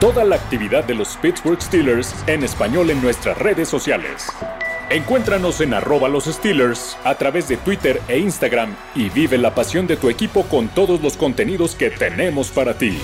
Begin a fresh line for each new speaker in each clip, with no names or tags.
toda la actividad de los Pittsburgh Steelers en español en nuestras redes sociales. Encuéntranos en arroba los Steelers a través de Twitter e Instagram y vive la pasión de tu equipo con todos los contenidos que tenemos para ti.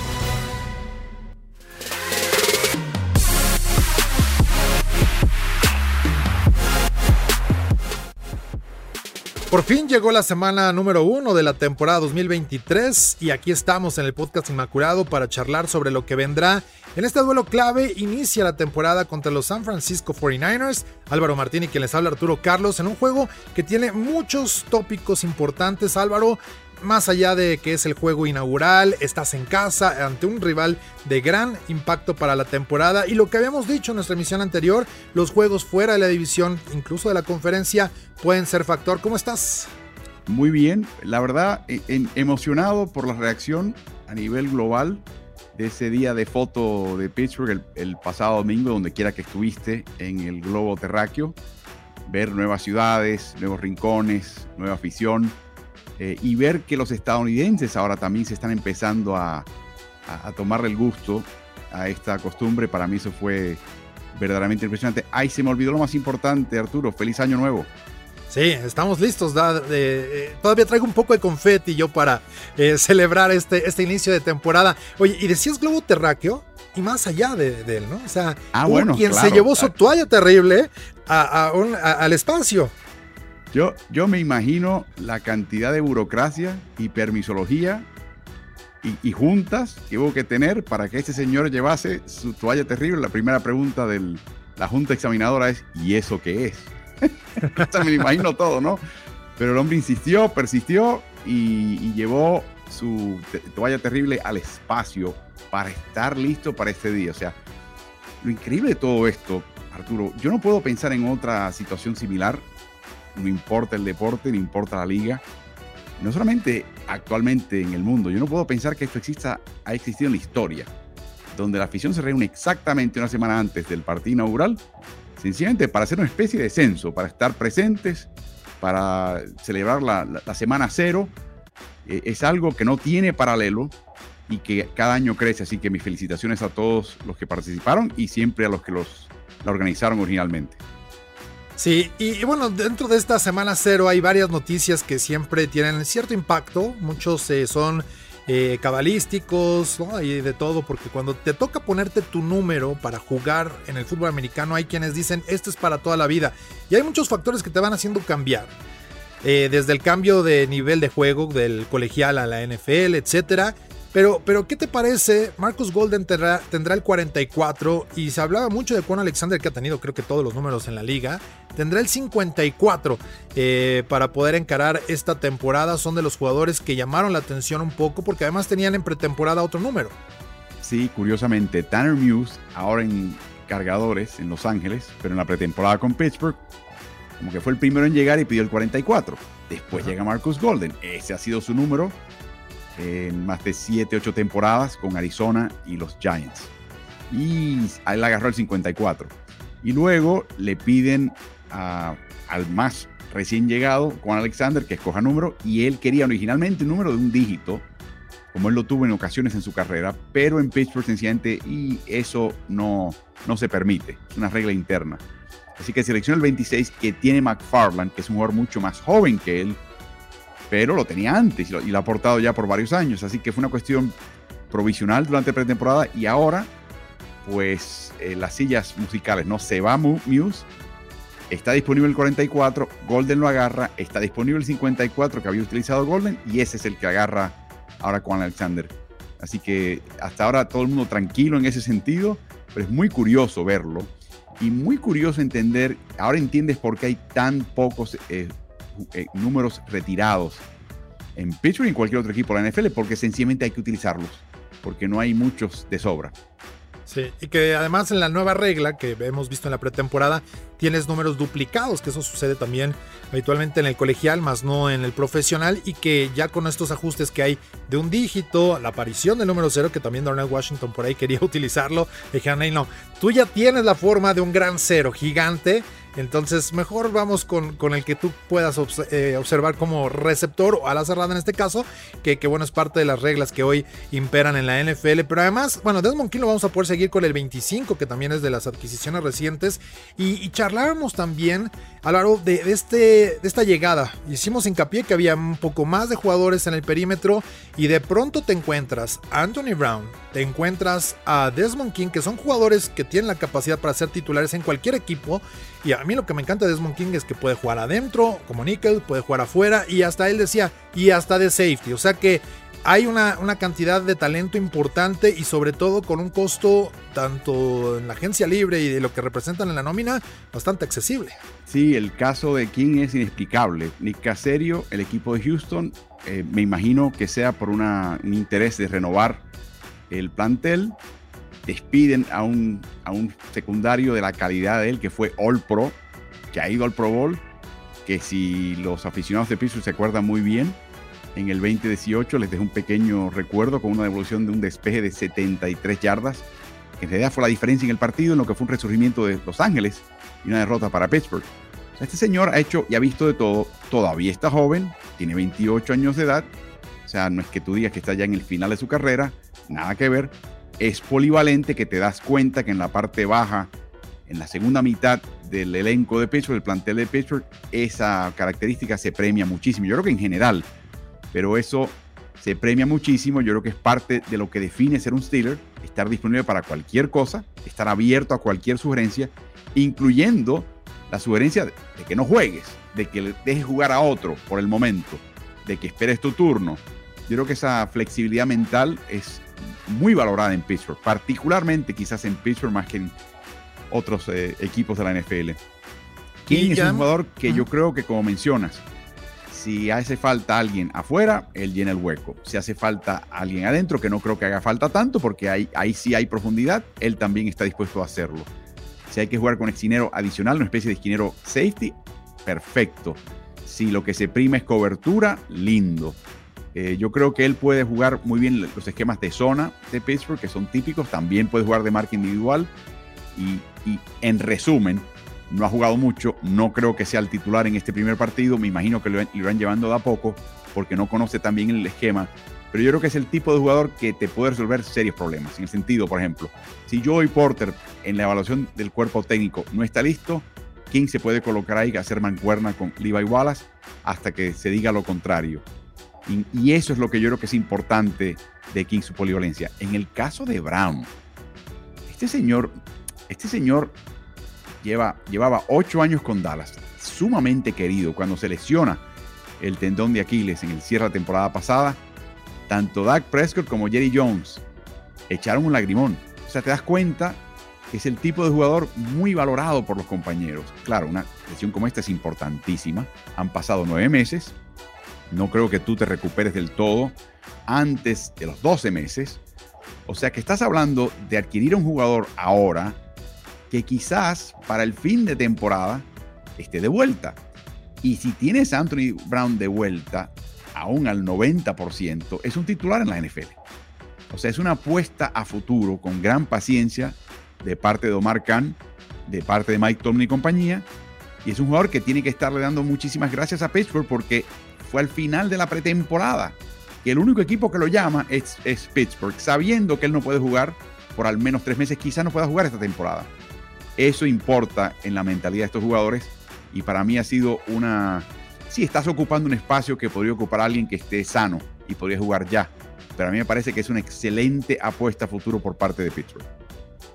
Por fin llegó la semana número uno de la temporada 2023 y aquí estamos en el podcast Inmaculado para charlar sobre lo que vendrá. En este duelo clave inicia la temporada contra los San Francisco 49ers. Álvaro Martini quien les habla Arturo Carlos en un juego que tiene muchos tópicos importantes. Álvaro, más allá de que es el juego inaugural, estás en casa ante un rival de gran impacto para la temporada y lo que habíamos dicho en nuestra emisión anterior, los juegos fuera de la división, incluso de la conferencia, pueden ser factor. ¿Cómo estás?
Muy bien, la verdad, e, emocionado por la reacción a nivel global de ese día de foto de Pittsburgh el, el pasado domingo, donde quiera que estuviste en el globo terráqueo, ver nuevas ciudades, nuevos rincones, nueva afición eh, y ver que los estadounidenses ahora también se están empezando a, a, tomarle el gusto a esta costumbre, para mí eso fue verdaderamente impresionante. Ay, se me olvidó lo más importante, Arturo, feliz año nuevo.
Sí, estamos listos. Eh, todavía traigo un poco de confeti yo para eh, celebrar este, este inicio de temporada. Oye, y decías globo terráqueo y más allá de, él, ¿no? O sea,
ah, bueno,
quien se llevó su toalla terrible al espacio.
Yo, yo me imagino la cantidad de burocracia y permisología y, juntas que hubo que tener para que este señor llevase su toalla terrible. La primera pregunta de la junta examinadora es, ¿y eso qué es? me imagino todo, ¿no? Pero el hombre insistió, persistió y, llevó su toalla terrible al espacio para estar listo para este día. O sea, lo increíble de todo esto, Arturo, yo no puedo pensar en otra situación similar no importa el deporte, no importa la liga. No solamente actualmente en el mundo, yo no puedo pensar que esto exista, ha existido en la historia, donde la afición se reúne exactamente una semana antes del partido inaugural, sencillamente para hacer una especie de censo, para estar presentes, para celebrar la, semana cero. E, es algo que no tiene paralelo y que cada año crece, así que mis felicitaciones a todos los que participaron y siempre a los que los, la organizaron originalmente.
Sí, y, bueno, dentro de esta semana cero hay varias noticias que siempre tienen cierto impacto. Muchos eh, son eh, cabalísticos ¿no? y de todo, porque cuando te toca ponerte tu número para jugar en el fútbol americano, hay quienes dicen esto es para toda la vida. Y hay muchos factores que te van haciendo cambiar. Eh, desde el cambio de nivel de juego del colegial a la NFL, etcétera pero, pero, ¿qué te parece? Marcus Golden tendrá, tendrá, el 44 y se hablaba mucho de Juan Alexander, que ha tenido creo que todos los números en la liga. Tendrá el 54 eh, para poder encarar esta temporada. Son de los jugadores que llamaron la atención un poco porque además tenían en pretemporada otro número.
Sí, curiosamente, Tanner Muse, ahora en cargadores en Los Ángeles, pero en la pretemporada con Pittsburgh, como que fue el primero en llegar y pidió el 44. Después llega Marcus Golden, ese ha sido su número en más de 7, 8 temporadas con Arizona y los Giants. Y él agarró el 54. Y luego le piden al más recién llegado, Juan Alexander, que escoja número, y él quería originalmente un número de un dígito, como él lo tuvo en ocasiones en su carrera, pero en Pittsburgh sencillamente, y eso no, no se permite, es una regla interna. Así que selecciona el 26 que tiene McFarland, que es un jugador mucho más joven que él, pero lo tenía antes y lo, ha aportado ya por varios años, así que fue una cuestión provisional durante pretemporada y ahora, pues eh, las sillas musicales, no se va Muse, está disponible el 44, Golden lo agarra, está disponible el 54 que había utilizado Golden y ese es el que agarra ahora con Alexander. Así que hasta ahora todo el mundo tranquilo en ese sentido, pero es muy curioso verlo y muy curioso entender, ahora entiendes por qué hay tan pocos eh, eh, números retirados en Pittsburgh y en cualquier otro equipo de la NFL, porque sencillamente hay que utilizarlos, porque no hay muchos de sobra.
Sí, y que además en la nueva regla que hemos visto en la pretemporada, tienes números duplicados, que eso sucede también habitualmente en el colegial, más no en el profesional, y que ya con estos ajustes que hay de un dígito, la aparición del número cero, que también Donald Washington por ahí quería utilizarlo, dijeron, no, tú ya tienes la forma de un gran cero gigante, Entonces, mejor vamos con, con el que tú puedas eh, observar como receptor o a la cerrada en este caso, que, que, bueno, es parte de las reglas que hoy imperan en la NFL. Pero además, bueno, Desmond King lo vamos a poder seguir con el 25, que también es de las adquisiciones recientes. Y, y charlábamos también a lo de, este, de esta llegada. Hicimos hincapié que había un poco más de jugadores en el perímetro y de pronto te encuentras a Anthony Brown, te encuentras a Desmond King, que son jugadores que tienen la capacidad para ser titulares en cualquier equipo. Y a mí lo que me encanta de Desmond King es que puede jugar adentro, como nickel, puede jugar afuera y hasta él decía, y hasta de safety. O sea que hay una, una, cantidad de talento importante y sobre todo con un costo tanto en la agencia libre y de lo que representan en la nómina bastante accesible.
Sí, el caso de King es inexplicable. Nick Caserio, el equipo de Houston, eh, me imagino que sea por un interés de renovar el plantel. Despiden a un, a un secundario de la calidad de él que fue All Pro, que ha ido al Pro Bowl, que si los aficionados de Pittsburgh se acuerdan muy bien, en el 2018 les dejé un pequeño recuerdo con una devolución de un despeje de 73 yardas, que en realidad fue la diferencia en el partido en lo que fue un resurgimiento de Los Ángeles y una derrota para Pittsburgh. Este señor ha hecho y ha visto de todo, todavía está joven, tiene 28 años de edad, o sea, no es que tú digas que está ya en el final de su carrera, nada que ver, es polivalente que te das cuenta que en la parte baja, en la segunda mitad del elenco de Pittsburgh, el plantel de Pittsburgh, esa característica se premia muchísimo. Yo creo que en general, pero eso se premia muchísimo. Yo creo que es parte de lo que define ser un Steeler, estar disponible para cualquier cosa, estar abierto a cualquier sugerencia, incluyendo la sugerencia de, que no juegues, de que dejes jugar a otro por el momento, de que esperes tu turno. Yo creo que esa flexibilidad mental es muy valorada en Pittsburgh, particularmente quizás en Pittsburgh más que en otros eh, equipos de la NFL. King es un jugador que yo creo que, como mencionas, si hace falta alguien afuera, él llena el hueco. Si hace falta alguien adentro, que no creo que haga falta tanto, porque ahí, sí hay profundidad, él también está dispuesto a hacerlo. Si hay que jugar con esquinero adicional, una especie de esquinero safety, perfecto. Si lo que se prima es cobertura, lindo. Eh, yo creo que él puede jugar muy bien los esquemas de zona de Pittsburgh, que son típicos. También puede jugar de marca individual. Y en resumen, no ha jugado mucho, no creo que sea el titular en este primer partido, me imagino que lo, irán llevando de a poco porque no conoce tan bien el esquema, pero yo creo que es el tipo de jugador que te puede resolver serios problemas. En el sentido, por ejemplo, si Joey Porter en la evaluación del cuerpo técnico no está listo, King se puede colocar ahí a hacer mancuerna con Levi Wallace hasta que se diga lo contrario. Y, y, eso es lo que yo creo que es importante de King, su polivalencia. En el caso de Brown, este señor, este señor llevaba ocho años con Dallas, sumamente querido. Cuando se lesiona el tendón de Aquiles en el cierre de temporada pasada, tanto Dak Prescott como Jerry Jones echaron un lagrimón. O sea, te das cuenta que es el tipo de jugador muy valorado por los compañeros. Claro, una lesión como esta es importantísima. Han pasado nueve meses. No creo que tú te recuperes del todo antes de los 12 meses. O sea que estás hablando de adquirir un jugador ahora que quizás para el fin de temporada esté de vuelta. Y si tienes a Anthony Brown de vuelta, aún al 90%, es un titular en la NFL. O sea, es una apuesta a futuro con gran paciencia de parte de Omar Khan, de parte de Mike Tomlin y compañía. Y es un jugador que tiene que estarle dando muchísimas gracias a Pittsburgh porque fue al final de la pretemporada que el único equipo que lo llama es, es Pittsburgh, sabiendo que él no puede jugar por al menos tres meses, quizás no pueda jugar esta temporada. Eso importa en la mentalidad de estos jugadores y para mí ha sido una... Sí, estás ocupando un espacio que podría ocupar alguien que esté sano y podría jugar ya, pero a mí me parece que es una excelente apuesta a futuro por parte de Pittsburgh.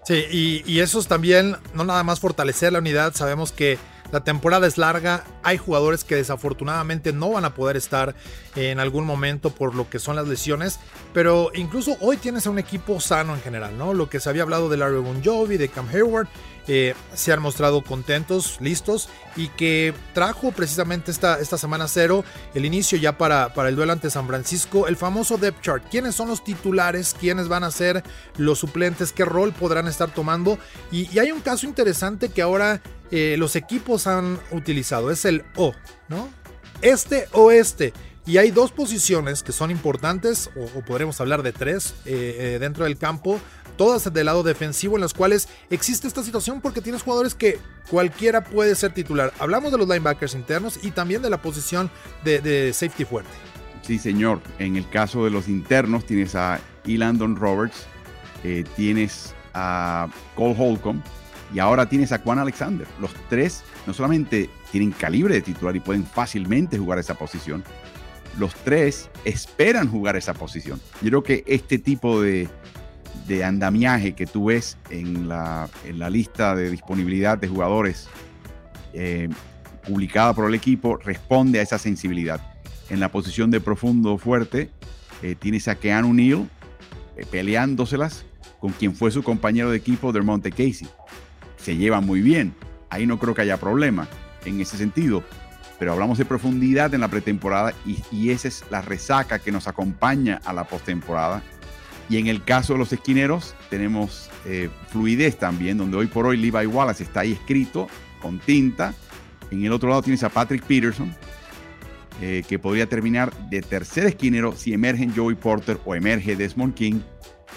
Sí, y, y eso es también, no nada más fortalecer la unidad, sabemos que la temporada es larga, hay jugadores que desafortunadamente no van a poder estar en algún momento por lo que son las lesiones, pero incluso hoy tienes a un equipo sano en general, ¿no? Lo que se había hablado de Larry Bon Jovi, de Cam Hayward, eh, se han mostrado contentos, listos y que trajo precisamente esta, esta semana cero el inicio ya para, para el duelo ante San Francisco, el famoso depth chart. ¿Quiénes son los titulares? ¿Quiénes van a ser los suplentes? ¿Qué rol podrán estar tomando? Y, hay un caso interesante que ahora eh, los equipos han utilizado, es el O, ¿no? Este o este. Y hay dos posiciones que son importantes, o, podremos hablar de tres eh, dentro del campo, todas del lado defensivo, en las cuales existe esta situación porque tienes jugadores que cualquiera puede ser titular. Hablamos de los linebackers internos y también de la posición de, safety fuerte.
Sí, señor. En el caso de los internos, tienes a Elandon Roberts, eh, tienes a Cole Holcomb y ahora tienes a Juan Alexander. Los tres no solamente tienen calibre de titular y pueden fácilmente jugar esa posición, los tres esperan jugar esa posición. Yo creo que este tipo de, andamiaje que tú ves en la, lista de disponibilidad de jugadores eh, publicada por el equipo responde a esa sensibilidad. En la posición de profundo fuerte eh, tienes a Keanu Neal eh, peleándoselas con quien fue su compañero de equipo, Dermonte Casey. Se llevan muy bien. Ahí no creo que haya problema en ese sentido. Pero hablamos de profundidad en la pretemporada y, esa es la resaca que nos acompaña a la postemporada. Y en el caso de los esquineros, tenemos eh, fluidez también, donde hoy por hoy Levi Wallace está ahí escrito con tinta. En el otro lado tienes a Patrick Peterson, eh, que podría terminar de tercer esquinero si emergen Joey Porter o emerge Desmond King.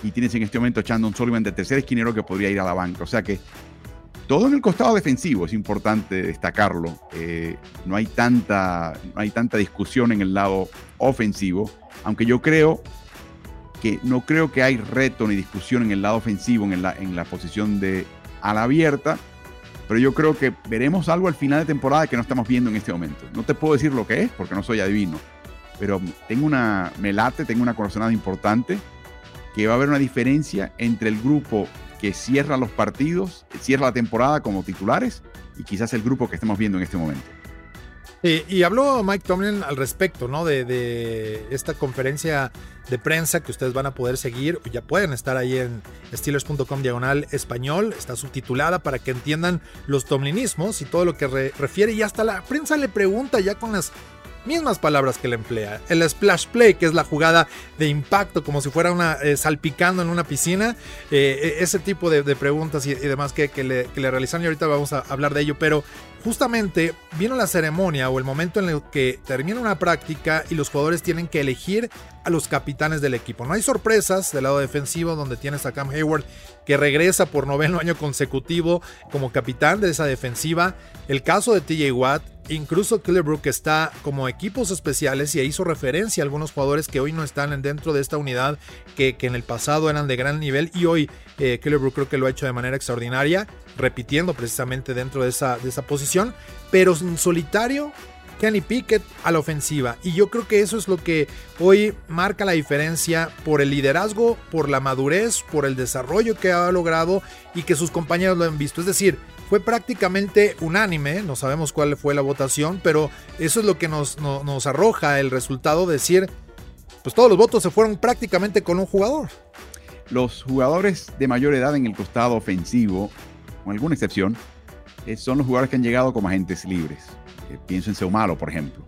Y tienes en este momento a Chandon Sullivan de tercer esquinero que podría ir a la banca. O sea que todo en el costado defensivo es importante destacarlo. Eh, no, hay tanta, no hay tanta discusión en el lado ofensivo, aunque yo creo no creo que hay reto ni discusión en el lado ofensivo, en la, en la posición de ala abierta, pero yo creo que veremos algo al final de temporada que no estamos viendo en este momento. No te puedo decir lo que es porque no soy adivino, pero tengo una, me late, tengo una corazonada importante que va a haber una diferencia entre el grupo que cierra los partidos, cierra la temporada como titulares y quizás el grupo que estamos viendo en este momento.
Y habló Mike Tomlin al respecto, ¿no? De, esta conferencia de prensa que ustedes van a poder seguir, ya pueden estar ahí en steelers.com diagonal español, está subtitulada para que entiendan los tomlinismos y todo lo que refiere y hasta la prensa le pregunta ya con las mismas palabras que le emplea. El splash play, que es la jugada de impacto, como si fuera una eh, salpicando en una piscina. Eh, e, ese tipo de, preguntas y, demás que, le, que, le, realizan y ahorita vamos a hablar de ello. Pero justamente vino la ceremonia o el momento en el que termina una práctica y los jugadores tienen que elegir a los capitanes del equipo. No hay sorpresas del lado defensivo donde tienes a Cam Hayward que regresa por noveno año consecutivo como capitán de esa defensiva. El caso de TJ Watt Incluso Killerbrook está como equipos especiales y hizo referencia a algunos jugadores que hoy no están dentro de esta unidad, que, en el pasado eran de gran nivel y hoy eh, creo que lo ha hecho de manera extraordinaria, repitiendo precisamente dentro de esa, de esa posición, pero en solitario Kenny Pickett a la ofensiva. Y yo creo que eso es lo que hoy marca la diferencia por el liderazgo, por la madurez, por el desarrollo que ha logrado y que sus compañeros lo han visto. Es decir, fue prácticamente unánime, no sabemos cuál fue la votación, pero eso es lo que nos, nos arroja el resultado, decir, pues todos los votos se fueron prácticamente con un jugador.
Los jugadores de mayor edad en el costado ofensivo, con alguna excepción, eh, son los jugadores que han llegado como agentes libres. Eh, pienso en Seumalo, por ejemplo.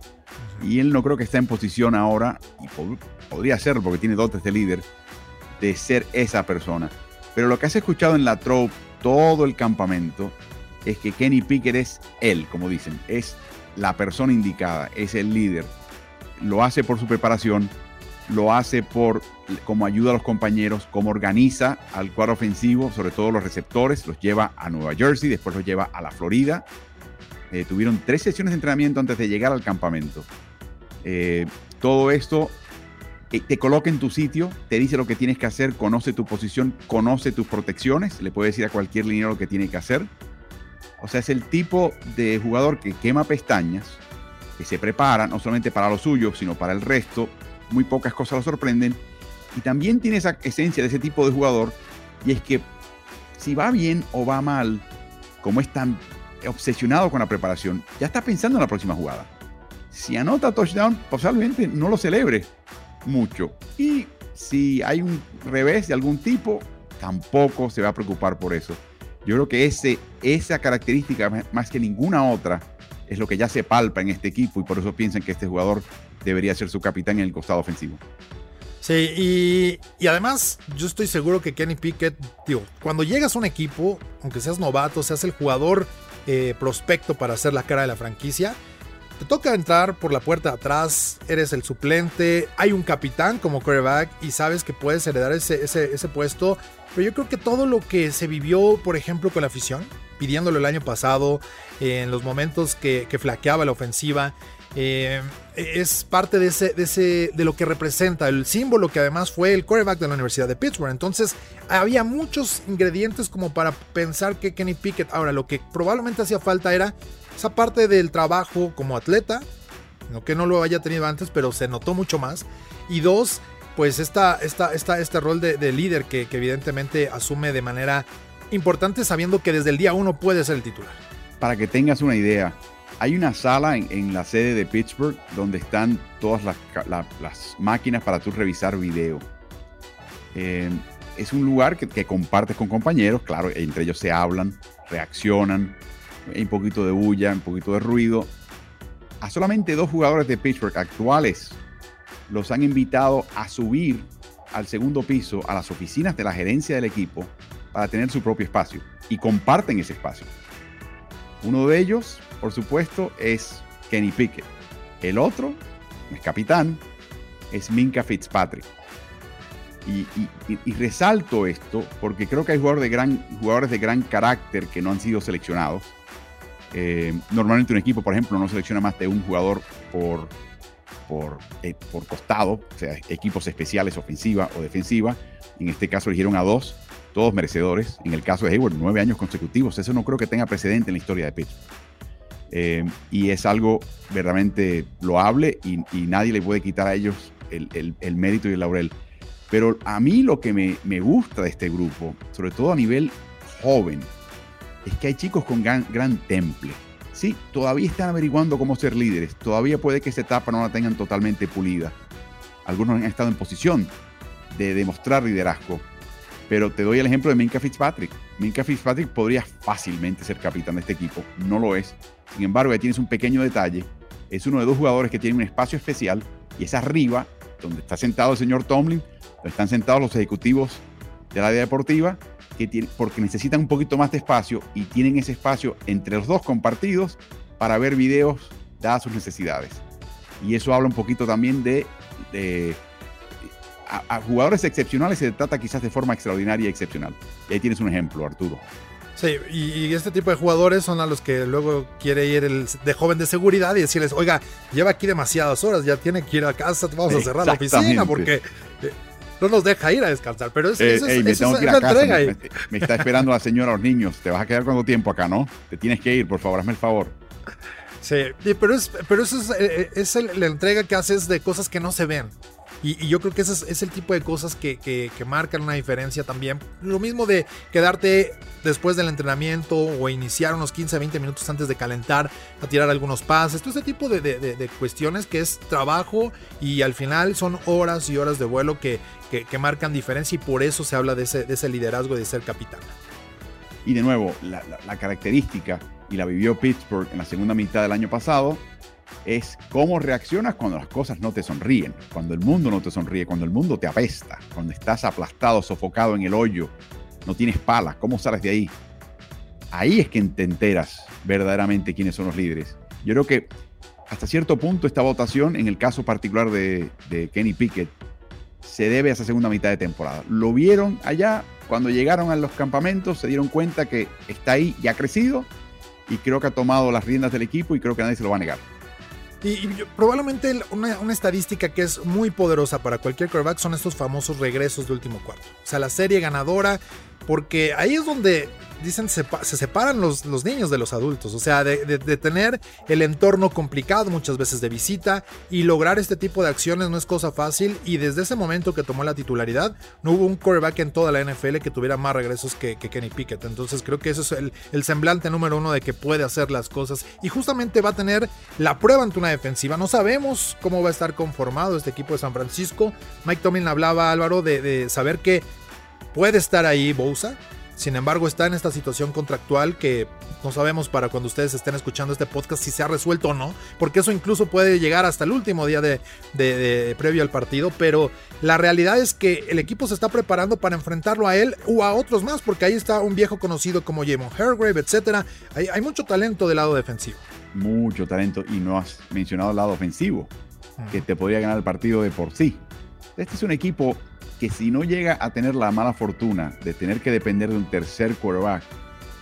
Y él no creo que está en posición ahora, y podría serlo porque tiene dotes de líder, de ser esa persona. Pero lo que has escuchado en la trope todo el campamento es que Kenny Pickett es él, como dicen, es la persona indicada, es el líder. Lo hace por su preparación, lo hace por como ayuda a los compañeros, como organiza al cuadro ofensivo, sobre todo los receptores, los lleva a Nueva Jersey, después los lleva a la Florida. Eh, tuvieron tres sesiones de entrenamiento antes de llegar al campamento. Eh, todo esto te coloca en tu sitio, te dice lo que tienes que hacer, conoce tu posición, conoce tus protecciones, le puede decir a cualquier línea lo que tiene que hacer. O sea, es el tipo de jugador que quema pestañas, que se prepara no solamente para lo suyo, sino para el resto. Muy pocas cosas lo sorprenden. Y también tiene esa esencia de ese tipo de jugador, y es que si va bien o va mal, como es tan obsesionado con la preparación, ya está pensando en la próxima jugada. Si anota touchdown, posiblemente no lo celebre, mucho. Y si hay un revés de algún tipo, tampoco se va a preocupar por eso. Yo creo que ese, esa característica, más que ninguna otra, es lo que ya se palpa en este equipo y por eso piensan que este jugador debería ser su capitán en el costado ofensivo.
Sí, y, además yo estoy seguro que Kenny Pickett, cuando llegas a un equipo, aunque seas novato, seas el jugador eh, prospecto para hacer la cara de la franquicia, te toca entrar por la puerta de atrás, eres el suplente, hay un capitán como quarterback y sabes que puedes heredar ese, puesto. Pero yo creo que todo lo que se vivió, por ejemplo, con la afición, pidiéndolo el año pasado, en los momentos que, flaqueaba la ofensiva, eh, es parte de, ese, de, de lo que representa el símbolo que además fue el quarterback de la Universidad de Pittsburgh. Entonces había muchos ingredientes como para pensar que Kenny Pickett, ahora lo que probablemente hacía falta era esa parte del trabajo como atleta, no que no lo haya tenido antes, pero se notó mucho más. Y dos, pues esta, esta, esta, este rol de, líder que, evidentemente asume de manera importante sabiendo que desde el día uno puede ser el titular.
Para que tengas una idea, hay una sala en, la sede de Pittsburgh donde están todas las, máquinas para tú revisar video. Eh, es un lugar que, que, compartes con compañeros, claro, entre ellos se hablan, reaccionan, un poquito de bulla, un poquito de ruido. A solamente dos jugadores de Pittsburgh actuales los han invitado a subir al segundo piso a las oficinas de la gerencia del equipo para tener su propio espacio y comparten ese espacio. Uno de ellos, por supuesto, es Kenny Pickett. El otro, es capitán, es Minka Fitzpatrick. Y, resalto esto porque creo que hay jugadores de, gran, carácter que no han sido seleccionados eh, normalmente un equipo, por ejemplo, no selecciona más de un jugador por, por, eh, por costado, o sea, equipos especiales, ofensiva o defensiva. En este caso eligieron a dos, todos merecedores. En el caso de Hayward, nueve años consecutivos. Eso no creo que tenga precedente en la historia de Pittsburgh. Eh, y es algo verdaderamente loable y, nadie le puede quitar a ellos el, mérito y el laurel. Pero a mí lo que me, me gusta de este grupo, sobre todo a nivel joven, es que hay chicos con gran, temple. Sí, todavía están averiguando cómo ser líderes. Todavía puede que esa etapa no la tengan totalmente pulida. Algunos han estado en posición de demostrar liderazgo. Pero te doy el ejemplo de Minka Fitzpatrick. Minka Fitzpatrick podría fácilmente ser capitán de este equipo. No lo es. Sin embargo, ya tienes un pequeño detalle. Es uno de dos jugadores que tiene un espacio especial y es arriba, donde está sentado el señor Tomlin, donde están sentados los ejecutivos de la área deportiva porque necesitan un poquito más de espacio y tienen ese espacio entre los dos compartidos para ver videos dadas sus necesidades. Y eso habla un poquito también de, a, jugadores excepcionales se trata quizás de forma extraordinaria y excepcional. Y ahí tienes un ejemplo, Arturo.
Sí, y, este tipo de jugadores son a los que luego quiere ir el de joven de seguridad y decirles, oiga, lleva aquí demasiadas horas, ya tiene que ir a casa, vamos a cerrar la oficina porque eh, no nos deja ir a descansar. Pero eso, es, me
Me, está esperando la señora los niños. Te vas a quedar cuánto tiempo acá, ¿no? Te tienes que ir, por favor, hazme el favor.
Sí, pero, es, pero eso es, eh, es la entrega que haces de cosas que no se ven. Y, yo creo que ese es, el tipo de cosas que, marcan una diferencia también. Lo mismo de quedarte después del entrenamiento o iniciar unos 15, 20 minutos antes de calentar a tirar algunos pases. Todo ese tipo de, cuestiones que es trabajo y al final son horas y horas de vuelo que, marcan diferencia y por eso se habla de ese, de ese liderazgo de ser capitán.
Y de nuevo, la característica, y la vivió Pittsburgh en la segunda mitad del año pasado, es cómo reaccionas cuando las cosas no te sonríen, cuando el mundo no te sonríe, cuando el mundo te apesta, cuando estás aplastado, sofocado en el hoyo, no tienes palas, ¿cómo sales de ahí? Ahí es que te enteras verdaderamente quiénes son los líderes. Yo creo que hasta cierto punto esta votación, en el caso particular de, Kenny Pickett, se debe a esa segunda mitad de temporada. Lo vieron allá, cuando llegaron a los campamentos, se dieron cuenta que está ahí, ya ha crecido, y creo que ha tomado las riendas del equipo y creo que nadie se lo va a negar.
Y, probablemente una, estadística que es muy poderosa para cualquier quarterback son estos famosos regresos de último cuarto. O sea, la serie ganadora, porque ahí es donde dicen se, se separan los, los, niños de los adultos, o sea, de, tener el entorno complicado muchas veces de visita y lograr este tipo de acciones no es cosa fácil. Y desde ese momento que tomó la titularidad no hubo un quarterback en toda la NFL que tuviera más regresos que, Kenny Pickett, entonces creo que ese es el, el, semblante número uno de que puede hacer las cosas. Y justamente va a tener la prueba ante una defensiva, no sabemos cómo va a estar conformado este equipo de San Francisco, Mike Tomlin hablaba Álvaro de, de saber que puede estar ahí Bosa, sin embargo, está en esta situación contractual que no sabemos para cuando ustedes estén escuchando este podcast si se ha resuelto o no, porque eso incluso puede llegar hasta el último día de, previo al partido, pero la realidad es que el equipo se está preparando para enfrentarlo a él o a otros más, porque ahí está un viejo conocido como Jamon Hargrave, etc. Hay, hay mucho talento del lado defensivo.
mucho talento y no has mencionado el lado ofensivo, que te podría ganar el partido de por sí. Este es un equipo que si no llega a tener la mala fortuna de tener que depender de un tercer quarterback,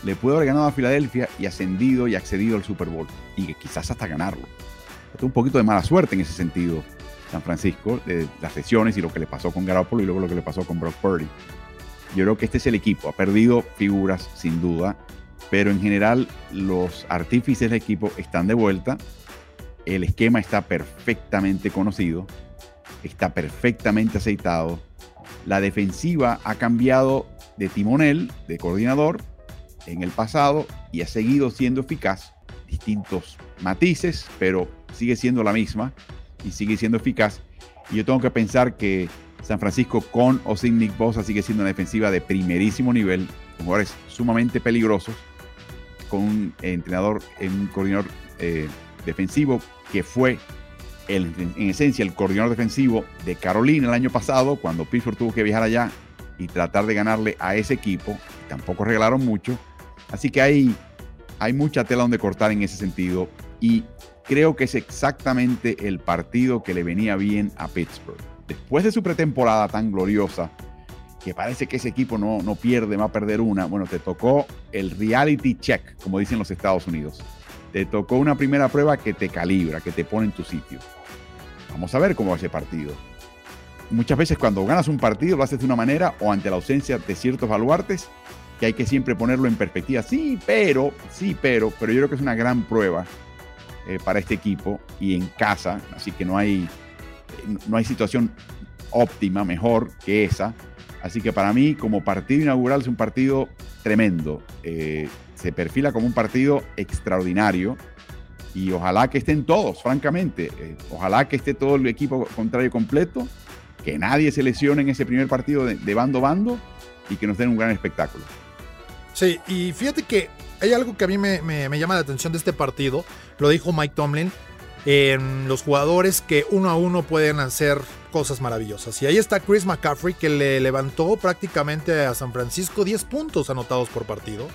le puede haber ganado a Filadelfia y ascendido y accedido al Super Bowl y quizás hasta ganarlo. un poquito de mala suerte en ese sentido San Francisco, de las lesiones y lo que le pasó con Garoppolo y luego lo que le pasó con Brock Purdy. Yo creo que este es el equipo, ha perdido figuras sin duda, pero en general los artífices del equipo están de vuelta, el esquema está perfectamente conocido, está perfectamente aceitado, la defensiva ha cambiado de timonel, de coordinador, en el pasado y ha seguido siendo eficaz, distintos matices, pero sigue siendo la misma y sigue siendo eficaz. Y yo tengo que pensar que San Francisco con o sin Nick Bosa sigue siendo una defensiva de primerísimo nivel, con jugadores sumamente peligrosos, con un entrenador, un coordinador eh, defensivo que fue el, en esencia el coordinador defensivo de Carolina el año pasado, cuando Pittsburgh tuvo que viajar allá y tratar de ganarle a ese equipo. Tampoco regalaron mucho. Así que hay, hay mucha tela donde cortar en ese sentido. Y creo que es exactamente el partido que le venía bien a Pittsburgh. Después de su pretemporada tan gloriosa, que parece que ese equipo no, no pierde, va a perder una, bueno, te tocó el reality check, como dicen los Estados Unidos. Te tocó una primera prueba que te calibra, que te pone en tu sitio. Vamos a ver cómo va ese partido. Muchas veces cuando ganas un partido lo haces de una manera o ante la ausencia de ciertos baluartes que hay que siempre ponerlo en perspectiva. Sí, pero, sí, pero, pero yo creo que es una gran prueba eh, para este equipo y en casa, así que no hay, no hay situación óptima, mejor que esa. Así que para mí, como partido inaugural, es un partido tremendo. Eh, se perfila como un partido extraordinario y ojalá que estén todos, francamente. Eh, ojalá que esté todo el equipo contrario completo, que nadie se lesione en ese primer partido de, bando a bando y que nos den un gran espectáculo.
Sí, y fíjate que hay algo que a mí me, llama la atención de este partido, lo dijo Mike Tomlin, en los jugadores que uno a uno pueden hacer cosas maravillosas. Y ahí está Chris McCaffrey que le levantó prácticamente a San Francisco 10 puntos anotados por partido.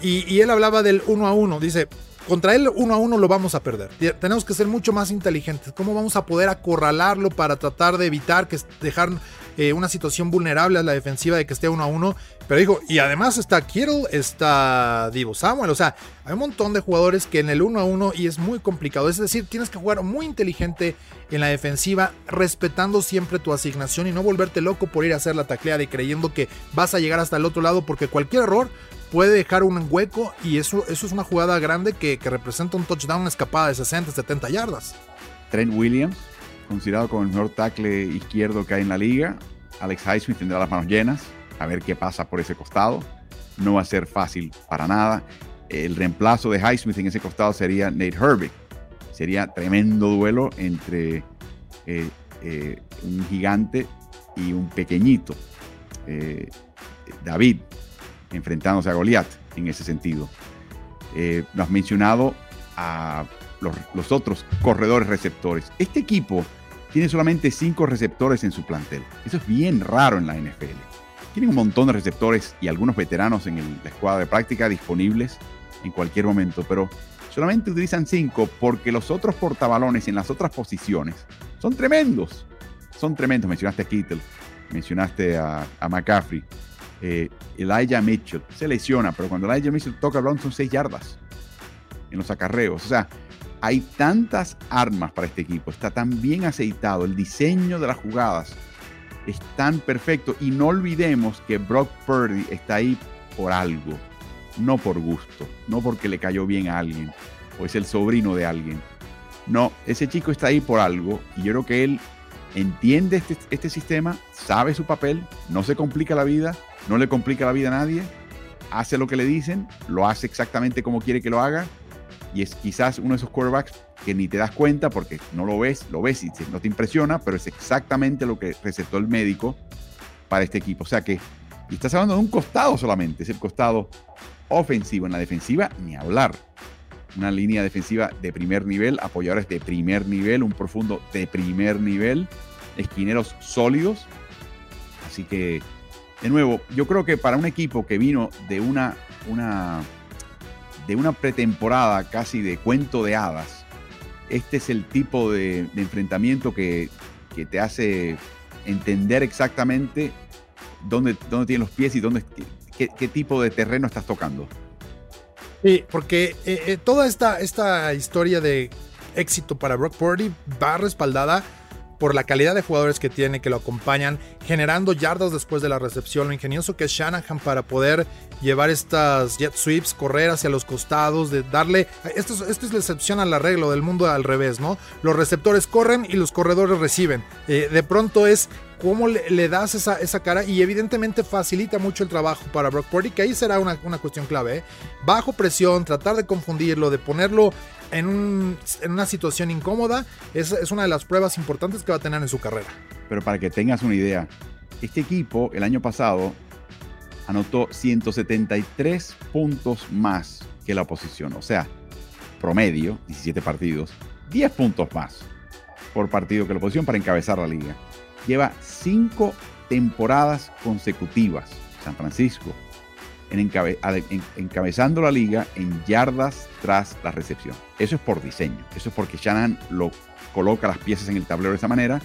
Y, él hablaba del uno a uno, dice, contra él uno a uno lo vamos a perder. Tenemos que ser mucho más inteligentes. ¿Cómo vamos a poder acorralarlo para tratar de evitar que dejar eh, una situación vulnerable a la defensiva de que esté uno a uno. Pero dijo, y además está Kittle, está Divo Samuel. O sea, hay un montón de jugadores que en el uno a uno y es muy complicado. Es decir, tienes que jugar muy inteligente en la defensiva, respetando siempre tu asignación y no volverte loco por ir a hacer la tacleada y creyendo que vas a llegar hasta el otro lado porque cualquier error puede dejar un hueco y eso, eso es una jugada grande que, que representa un touchdown, escapada de 60, 70 yardas.
Trent Williams considerado como el mejor tackle izquierdo que hay en la liga. Alex Highsmith tendrá las manos llenas, a ver qué pasa por ese costado. No va a ser fácil para nada. El reemplazo de Highsmith en ese costado sería Nate Herbig. Sería tremendo duelo entre eh, eh, un gigante y un pequeñito. Eh, David enfrentándose a Goliath en ese sentido. nos has mencionado a los, otros corredores receptores. Este equipo tiene solamente cinco receptores en su plantel. Eso es bien raro en la NFL. Tienen un montón de receptores y algunos veteranos en la escuadra de práctica disponibles en cualquier momento, pero solamente utilizan cinco porque los otros portabalones en las otras posiciones son tremendos. Son tremendos. Mencionaste a Kittle, mencionaste a, McCaffrey. Eh, Elijah Mitchell se lesiona, pero cuando Elijah Mitchell toca el balón son seis yardas en los acarreos. O sea, hay tantas armas para este equipo, está tan bien aceitado, el diseño de las jugadas es tan perfecto y no olvidemos que Brock Purdy está ahí por algo, no por gusto, no porque le cayó bien a alguien o es el sobrino de alguien. No, ese chico está ahí por algo y yo creo que él entiende este, este sistema, sabe su papel, no se complica la vida, no le complica la vida a nadie, hace lo que le dicen, lo hace exactamente como quiere que lo haga y es quizás uno de esos quarterbacks que ni te das cuenta porque no lo ves, lo ves y no te impresiona, pero es exactamente lo que recetó el médico para este equipo. O sea que, y estás hablando de un costado solamente, es el costado ofensivo. En la defensiva, ni hablar. Una línea defensiva de primer nivel, apoyadores de primer nivel, un profundo de primer nivel, esquineros sólidos. Así que, de nuevo, yo creo que para un equipo que vino de una, una de una pretemporada casi de cuento de hadas, este es el tipo de, enfrentamiento que, te hace entender exactamente dónde, dónde tienen los pies y dónde, qué, tipo de terreno estás tocando.
Sí, porque eh, eh, toda esta, esta historia de éxito para Brock Purdy va respaldada por la calidad de jugadores que tiene, que lo acompañan, generando yardas después de la recepción, lo ingenioso que es Shanahan para poder llevar estas jet sweeps, correr hacia los costados, de darle... Esto es, esto es la excepción al arreglo del mundo al revés, ¿no? Los receptores corren y los corredores reciben. Eh, de pronto es cómo le, das esa, esa, cara y evidentemente facilita mucho el trabajo para Brock Purdy, que ahí será una, una cuestión clave. ¿eh? Bajo presión, tratar de confundirlo, de ponerlo en, una situación incómoda, es, es una de las pruebas importantes que va a tener en su carrera.
Pero para que tengas una idea, este equipo el año pasado anotó 173 puntos más que la oposición. O sea, promedio, 17 partidos, 10 puntos más por partido que la oposición para encabezar la liga. Lleva 5 temporadas consecutivas. San Francisco en encabezando la liga en yardas tras la recepción. Eso es por diseño. Eso es porque Shannon lo coloca las piezas en el tablero de esa manera.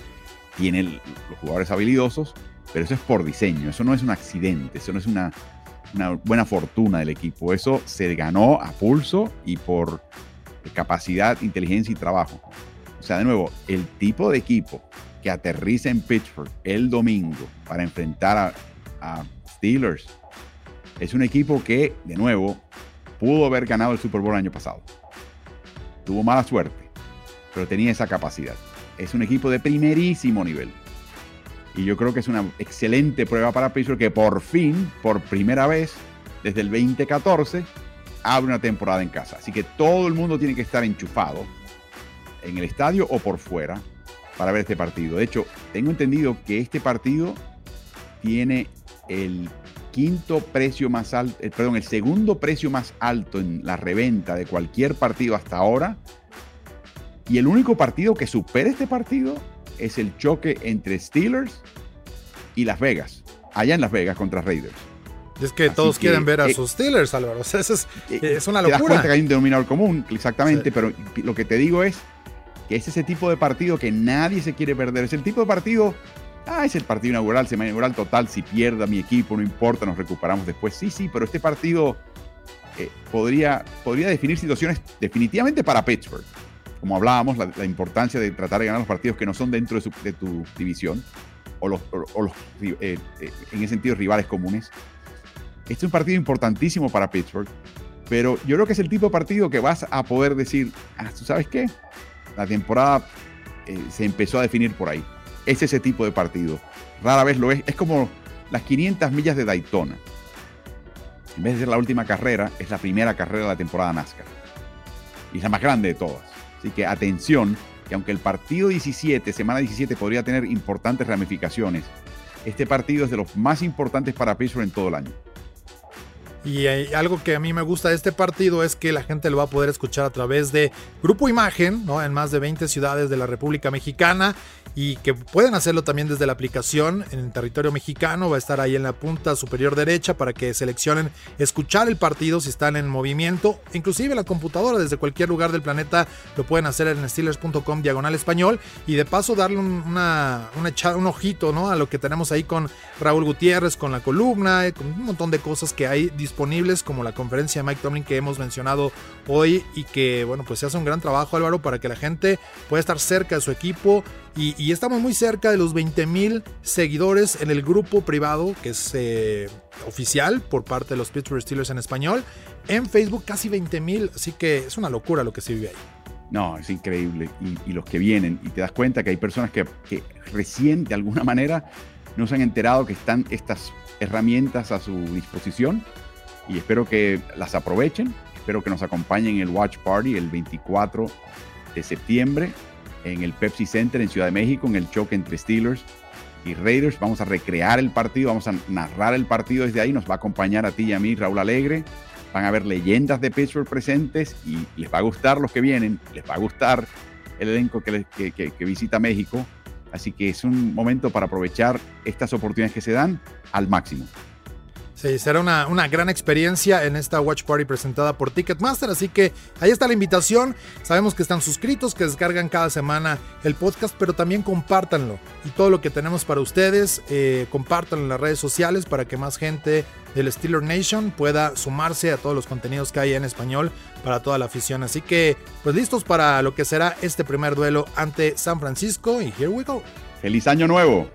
Tiene los jugadores habilidosos, pero eso es por diseño. Eso no es un accidente. Eso no es una, una buena fortuna del equipo. Eso se ganó a pulso y por capacidad, inteligencia y trabajo. O sea, de nuevo, el tipo de equipo que aterriza en Pittsburgh el domingo para enfrentar a, Steelers, es un equipo que, de nuevo, pudo haber ganado el Super Bowl el año pasado. Tuvo mala suerte, pero tenía esa capacidad. Es un equipo de primerísimo nivel. Y yo creo que es una excelente prueba para Pittsburgh que por fin, por primera vez, desde el 2014, abre una temporada en casa. Así que todo el mundo tiene que estar enchufado en el estadio o por fuera para ver este partido. De hecho, tengo entendido que este partido tiene el quinto precio más alto, eh, perdón, el segundo precio más alto en la reventa de cualquier partido hasta ahora. Y el único partido que supera este partido es el choque entre Steelers y Las Vegas, allá en Las Vegas contra Raiders.
Es que todos quieren ver a eh, sus Steelers, Álvaro. O sea, es,
eh, es, una locura. Te das cuenta que hay un denominador común, exactamente, pero lo que te digo es es ese tipo de partido que nadie se quiere perder. Es el tipo de partido Ah, es el partido inaugural, semana inaugural total. Si pierda mi equipo, no importa, nos recuperamos después. Sí, sí, pero este partido eh, podría, podría definir situaciones definitivamente para Pittsburgh. Como hablábamos, la, importancia de tratar de ganar los partidos que no son dentro de, tu división o los, eh, eh, en ese sentido, rivales comunes. Este es un partido importantísimo para Pittsburgh, pero yo creo que es el tipo de partido que vas a poder decir, ah, ¿tú sabes qué? La temporada se empezó a definir por ahí es ese tipo de partido. Rara vez lo es. Es como las 500 millas de Daytona. En vez de ser la última carrera, es la primera carrera de la temporada NASCAR. Y es la más grande de todas. Así que atención, que aunque el partido 17, semana 17, podría tener importantes ramificaciones, este partido es de los más importantes para Pittsburgh en todo el año.
Y algo que a mí me gusta de este partido es que la gente lo va a poder escuchar a través de Grupo Imagen, ¿no? En más de 20 ciudades de la República Mexicana y que pueden hacerlo también desde la aplicación en el territorio mexicano. Va a estar ahí en la punta superior derecha para que seleccionen escuchar el partido si están en movimiento. Inclusive la computadora desde cualquier lugar del planeta lo pueden hacer en steelers.com diagonal español y de paso darle un, una, un ojito ¿no? a lo que tenemos ahí con Raúl Gutiérrez, con la columna, con un montón de cosas que hay como la conferencia de Mike Tomlin que hemos mencionado hoy y que bueno pues se hace un gran trabajo Álvaro para que la gente pueda estar cerca de su equipo y, estamos muy cerca de los 20 mil seguidores en el grupo privado, que es eh, oficial por parte de los Pittsburgh Steelers en español. En Facebook casi 20 mil, así que es una locura lo que se vive ahí.
No, es increíble. Y, los que vienen, y te das cuenta que hay personas que, que recién, de alguna manera, no se han enterado que están estas herramientas a su disposición. Y espero que las aprovechen. Espero que nos acompañen en el Watch Party el 24 de septiembre en el Pepsi Center en Ciudad de México, en el choque entre Steelers y Raiders. Vamos a recrear el partido, vamos a narrar el partido desde ahí. Nos va a acompañar a ti y a mí Raúl Alegre. Van a ver leyendas de Pittsburgh presentes y les va a gustar los que vienen, les va a gustar el elenco que, que visita México. Así que es un momento para aprovechar estas oportunidades que se dan al máximo.
Será una, una, gran experiencia en esta Watch Party presentada por Ticketmaster. Así que ahí está la invitación. Sabemos que están suscritos, que descargan cada semana el podcast, pero también compártanlo. Y todo lo que tenemos para ustedes, eh, compártanlo en las redes sociales para que más gente del Steeler Nation pueda sumarse a todos los contenidos que hay en español para toda la afición. Así que, pues listos para lo que será este primer duelo ante San Francisco. Y here we go.
¡Feliz Año Nuevo!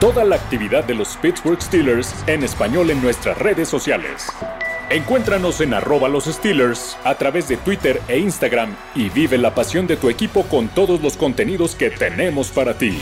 Toda la actividad de los Pittsburgh Steelers en español en nuestras redes sociales. Encuéntranos en arroba los Steelers a través de Twitter e Instagram y vive la pasión de tu equipo con todos los contenidos que tenemos para ti.